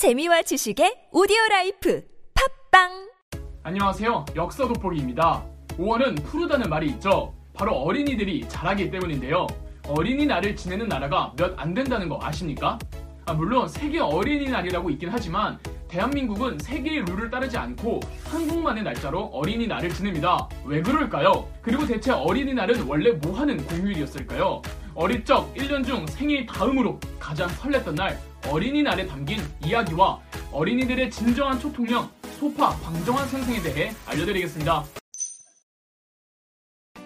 재미와 지식의 오디오 life 팟빵 안녕하세요. 역사 돋보기입니다. 5월은 푸르다는 말이 있죠. 바로 어린이들이 자라기 때문인데요. 어린이날을 지내는 나라가 몇 안 된다는 거 아십니까? 아, 물론 세계 어린이날이라고 있긴 하지만 대한민국은 세계의 룰을 따르지 않고 한국만의 날짜로 어린이날을 지냅니다. 왜 그럴까요? 그리고 대체 어린이날은 원래 뭐 하는 공휴일이었을까요? 어릴 적 1년 중 생일 다음으로 가장 설렜던 날 어린이날에 담긴 이야기와 어린이들의 진정한 초통령 소파 방정환 선생에 대해 알려드리겠습니다.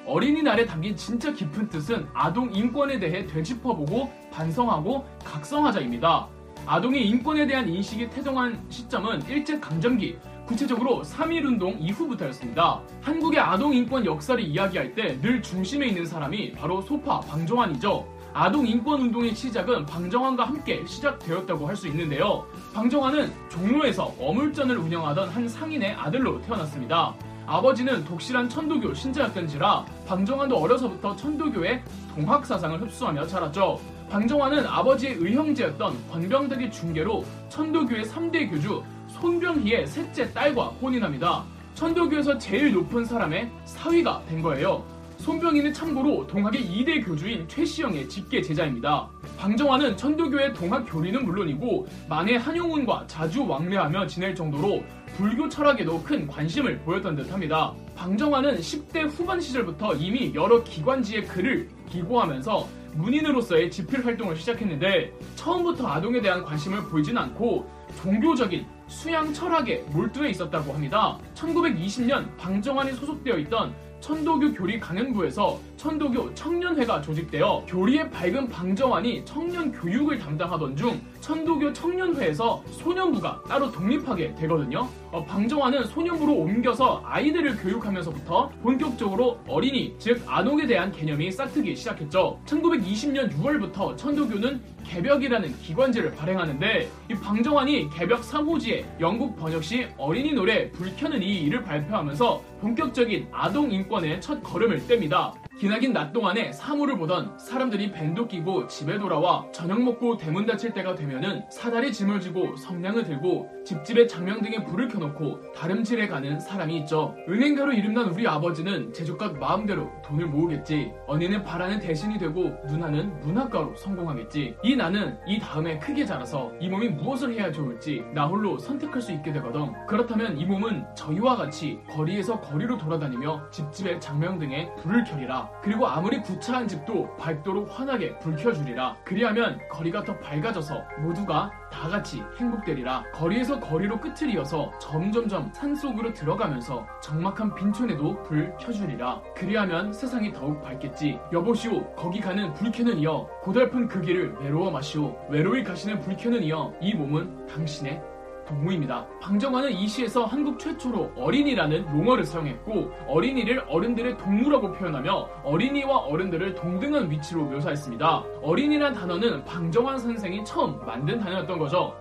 어린이날에 담긴 진짜 깊은 뜻은 아동 인권에 대해 되짚어보고 반성하고 각성하자입니다. 아동의 인권에 대한 인식이 태동한 시점은 일제강점기, 구체적으로 3.1운동 이후부터였습니다. 한국의 아동 인권 역사를 이야기할 때 늘 중심에 있는 사람이 바로 소파 방정환이죠. 아동 인권 운동의 시작은 방정환과 함께 시작되었다고 할 수 있는데요. 방정환은 종로에서 어물전을 운영하던 한 상인의 아들로 태어났습니다. 아버지는 독실한 천도교 신자였던지라 방정환도 어려서부터 천도교의 동학 사상을 흡수하며 자랐죠. 방정환은 아버지의 의형제였던 권병덕의 중계로 천도교의 3대 교주 손병희의 셋째 딸과 혼인합니다. 천도교에서 제일 높은 사람의 사위가 된 거예요. 손병희는 참고로 동학의 2대 교주인 최시영의 직계 제자입니다. 방정환은 천도교의 동학 교리는 물론이고 만해 한용운과 자주 왕래하며 지낼 정도로 불교 철학에도 큰 관심을 보였던 듯합니다. 방정환은 10대 후반 시절부터 이미 여러 기관지의 글을 기고하면서 문인으로서의 집필 활동을 시작했는데 처음부터 아동에 대한 관심을 보이진 않고 종교적인 수양 철학에 몰두해 있었다고 합니다. 1920년 방정환이 소속되어 있던 천도교 교리 강연부에서 천도교 청년회가 조직되어 교리에 밝은 방정환이 청년 교육을 담당하던 중 천도교 청년회에서 소년부가 따로 독립하게 되거든요. 어, 방정환은 소년부로 옮겨서 아이들을 교육하면서부터 본격적으로 어린이, 즉 아동에 대한 개념이 싹트기 시작했죠. 1920년 6월부터 천도교는 개벽이라는 기관지를 발행하는데 이 방정환이 개벽 3호지에 영국 번역 시 어린이 노래 불 켜는 이 일을 발표하면서 본격적인 아동 인권의 첫 걸음을 뗍니다. 기나긴 낮 동안에 사물을 보던 사람들이 밴도 끼고 집에 돌아와 저녁 먹고 대문 닫힐 때가 되면은 사다리 짐을 지고 성냥을 들고 집집에 장명 등에 불을 켜놓고 다름질해 가는 사람이 있죠. 은행가로 이름난 우리 아버지는 제주각 마음대로 돈을 모으겠지. 언니는 바라는 대신이 되고 누나는 문학가로 성공하겠지. 이 나는 이 다음에 크게 자라서 이 몸이 무엇을 해야 좋을지 나 홀로 선택할 수 있게 되거든. 그렇다면 이 몸은 저희와 같이 거리에서 거리로 돌아다니며 집집에 장명 등에 불을 켜리라. 그리고 아무리 구차한 집도 밝도록 환하게 불 켜주리라. 그리하면 거리가 더 밝아져서 모두가 다 같이 행복되리라. 거리에서 거리로 끝을 이어서 점점점 산속으로 들어가면서 적막한 빈촌에도 불 켜주리라. 그리하면 세상이 더욱 밝겠지. 여보시오, 거기 가는 불 켜는 이여. 고달픈 그 길을 외로워 마시오. 외로이 가시는 불 켜는 이여. 이 몸은 당신의 동무입니다. 방정환은 이 시에서 한국 최초로 어린이라는 용어를 사용했고 어린이를 어른들의 동무라고 표현하며 어린이와 어른들을 동등한 위치로 묘사했습니다. 어린이란 단어는 방정환 선생이 처음 만든 단어였던 거죠.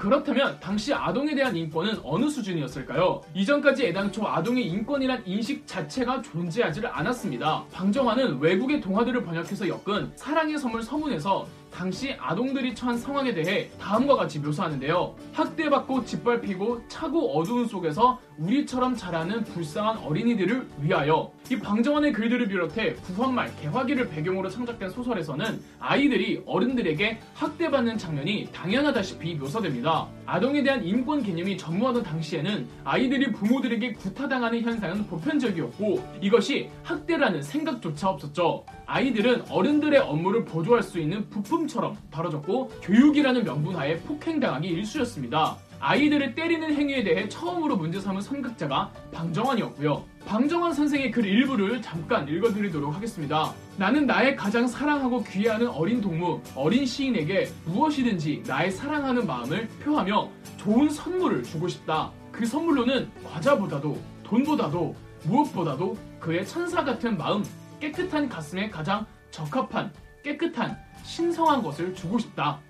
그렇다면 당시 아동에 대한 인권은 어느 수준이었을까요? 이전까지 애당초 아동의 인권이란 인식 자체가 존재하지를 않았습니다. 방정환은 외국의 동화들을 번역해서 엮은 사랑의 섬을 서문에서 당시 아동들이 처한 상황에 대해 다음과 같이 묘사하는데요. 학대받고 짓밟히고 차고 어두운 속에서 우리처럼 자라는 불쌍한 어린이들을 위하여 이 방정환의 글들을 비롯해 구황말 개화기를 배경으로 창작된 소설에서는 아이들이 어른들에게 학대받는 장면이 당연하다시피 묘사됩니다. 아동에 대한 인권 개념이 전무하던 당시에는 아이들이 부모들에게 구타당하는 현상은 보편적이었고 이것이 학대라는 생각조차 없었죠. 아이들은 어른들의 업무를 보조할 수 있는 부품처럼 다뤄졌고 교육이라는 명분하에 폭행당하기 일쑤였습니다. 아이들을 때리는 행위에 대해 처음으로 문제 삼은 선각자가 방정환이었고요. 방정환 선생의 글 일부를 잠깐 읽어드리도록 하겠습니다. 나는 나의 가장 사랑하고 귀해하는 어린 동무, 어린 시인에게 무엇이든지 나의 사랑하는 마음을 표하며 좋은 선물을 주고 싶다. 그 선물로는 과자보다도 돈보다도 무엇보다도 그의 천사 같은 마음, 깨끗한 가슴에 가장 적합한 깨끗한 신성한 것을 주고 싶다.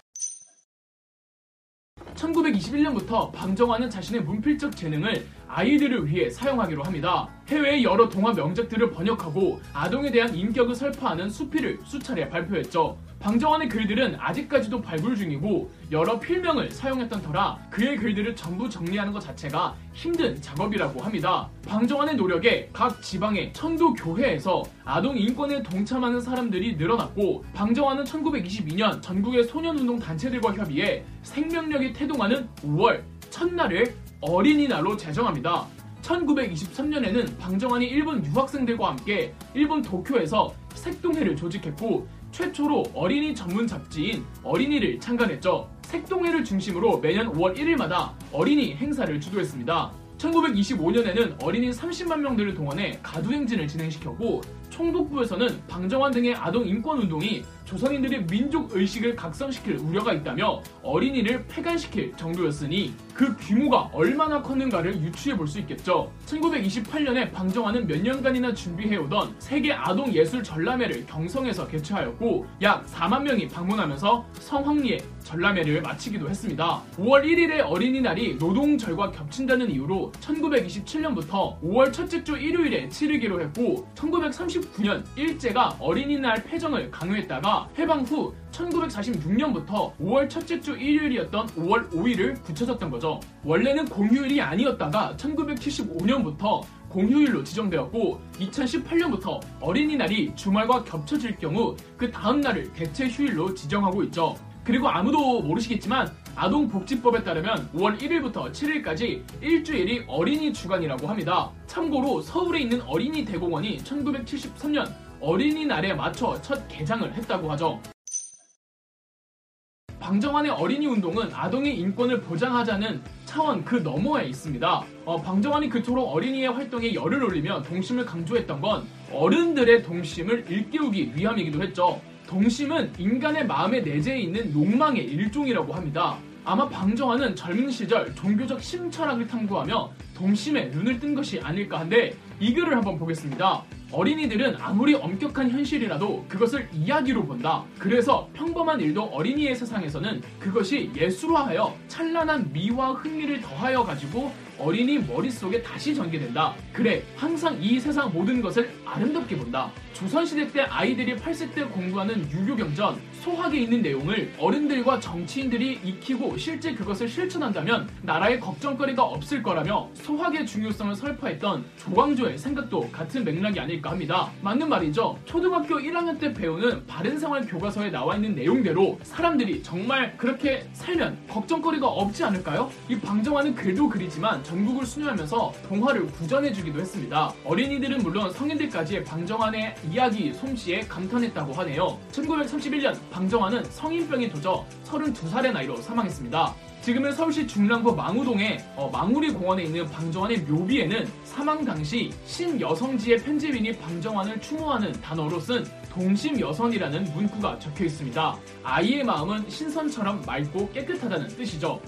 1921년부터 방정환은 자신의 문필적 재능을 아이들을 위해 사용하기로 합니다. 해외의 여러 동화 명작들을 번역하고 아동에 대한 인격을 설파하는 수필을 수차례 발표했죠. 방정환의 글들은 아직까지도 발굴 중이고 여러 필명을 사용했던 터라 그의 글들을 전부 정리하는 것 자체가 힘든 작업이라고 합니다. 방정환의 노력에 각 지방의 천도 교회에서 아동 인권에 동참하는 사람들이 늘어났고 방정환은 1922년 전국의 소년운동 단체들과 협의해 생명력이 태동하는 5월 첫날을 어린이날로 제정합니다. 1923년에는 방정환이 일본 유학생들과 함께 일본 도쿄에서 색동회를 조직했고 최초로 어린이 전문 잡지인 어린이를 창간했죠. 색동회를 중심으로 매년 5월 1일마다 어린이 행사를 주도했습니다. 1925년에는 어린이 30만 명들을 동원해 가두행진을 진행시켰고 총독부에서는 방정환 등의 아동 인권 운동이 조선인들의 민족 의식을 각성시킬 우려가 있다며 어린이를 폐간시킬 정도였으니 그 규모가 얼마나 컸는가를 유추해 볼 수 있겠죠. 1928년에 방정환은 몇 년간이나 준비해오던 세계 아동 예술 전람회를 경성에서 개최하였고 약 4만 명이 방문하면서 성황리에 전람회를 마치기도 했습니다. 5월 1일의 어린이날이 노동절과 겹친다는 이유로 1927년부터 5월 첫째 주 일요일에 치르기로 했고 1939년 일제가 어린이날 폐정을 강요했다가 해방 후 1946년부터 5월 첫째 주 일요일이었던 5월 5일을 붙여졌던 거죠. 원래는 공휴일이 아니었다가 1975년부터 공휴일로 지정되었고 2018년부터 어린이날이 주말과 겹쳐질 경우 그 다음 날을 대체 휴일로 지정하고 있죠. 그리고 아무도 모르시겠지만 아동복지법에 따르면 5월 1일부터 7일까지 일주일이 어린이 주간이라고 합니다. 참고로 서울에 있는 어린이 대공원이 1973년 어린이날에 맞춰 첫 개장을 했다고 하죠. 방정환의 어린이 운동은 아동의 인권을 보장하자는 차원 그 너머에 있습니다. 어, 방정환이 그토록 어린이의 활동에 열을 올리며 동심을 강조했던 건 어른들의 동심을 일깨우기 위함이기도 했죠. 동심은 인간의 마음에 내재해 있는 욕망의 일종이라고 합니다. 아마 방정환은 젊은 시절 종교적 심철학을 탐구하며 동심에 눈을 뜬 것이 아닐까 한데 이 글을 한번 보겠습니다. 어린이들은 아무리 엄격한 현실이라도 그것을 이야기로 본다. 그래서 평범한 일도 어린이의 세상에서는 그것이 예술화하여 찬란한 미와 흥미를 더하여 가지고 어린이 머릿속에 다시 전개된다. 그래, 항상 이 세상 모든 것을 아름답게 본다. 조선시대 때 아이들이 8세 때 공부하는 유교경전, 소학에 있는 내용을 어른들과 정치인들이 익히고 실제 그것을 실천한다면 나라에 걱정거리가 없을 거라며 소학의 중요성을 설파했던 조광조의 생각도 같은 맥락이 아닐까 합니다. 맞는 말이죠. 초등학교 1학년 때 배우는 바른생활 교과서에 나와 있는 내용대로 사람들이 정말 그렇게 살면 걱정거리가 없지 않을까요? 이 방정환은 글도 그리지만 전국을 순회하면서 동화를 구전해주기도 했습니다. 어린이들은 물론 성인들까지 방정환의 이야기 솜씨에 감탄했다고 하네요. 1931년 방정환은 성인병이 도져 32살의 나이로 사망했습니다. 지금은 서울시 중랑구 망우동의 어, 망우리 공원에 있는 방정환의 묘비에는 사망 당시 신여성지의 편집인이 방정환을 추모하는 단어로 쓴 동심여선이라는 문구가 적혀 있습니다. 아이의 마음은 신선처럼 맑고 깨끗하다는 뜻이죠.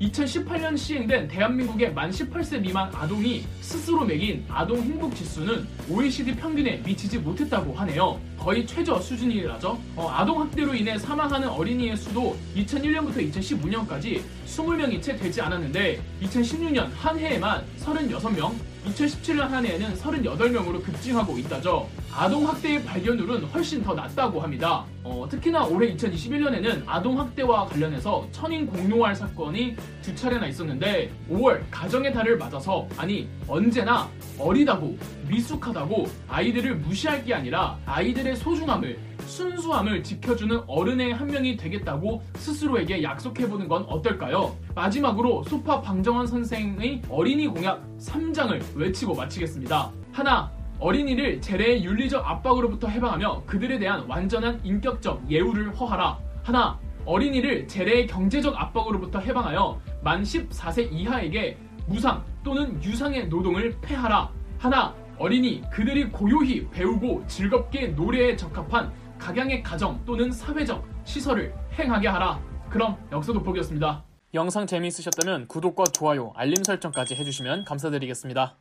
2018년 시행된 대한민국의 만 18세 미만 아동이 스스로 매긴 아동 행복 지수는 OECD 평균에 미치지 못했다고 하네요. 거의 최저 수준이라죠. 어, 아동 학대로 인해 사망하는 어린이의 수도 2001년부터 2015년까지 20명이 채 되지 않았는데 2016년 한 해에만 36명, 2017년 한 해에는 38명으로 급증하고 있다죠. 아동 학대의 발견율은 훨씬 더 낮다고 합니다. 어, 특히나 올해 2021년에는 아동 학대와 관련해서 천인 공노할 사건이 두 차례나 있었는데 5월 가정의 달을 맞아서 아니 언제나 어리다고 미숙하다고 아이들을 무시할 게 아니라 아이들의 소중함을 순수함을 지켜주는 어른의 한 명이 되겠다고 스스로에게 약속해보는 건 어떨까요? 마지막으로 소파 방정환 선생의 어린이 공약 3장을 외치고 마치겠습니다. 하나, 어린이를 재래의 윤리적 압박으로부터 해방하며 그들에 대한 완전한 인격적 예우를 허하라. 하나, 어린이를 재래의 경제적 압박으로부터 해방하여 만 14세 이하에게 무상 또는 유상의 노동을 폐하라. 하나, 어린이 그들이 고요히 배우고 즐겁게 노래에 적합한 각양의 가정 또는 사회적 시설을 행하게 하라. 그럼 역사 돋보기였습니다. 영상 재미있으셨다면 구독과 좋아요, 알림 설정까지 해주시면 감사드리겠습니다.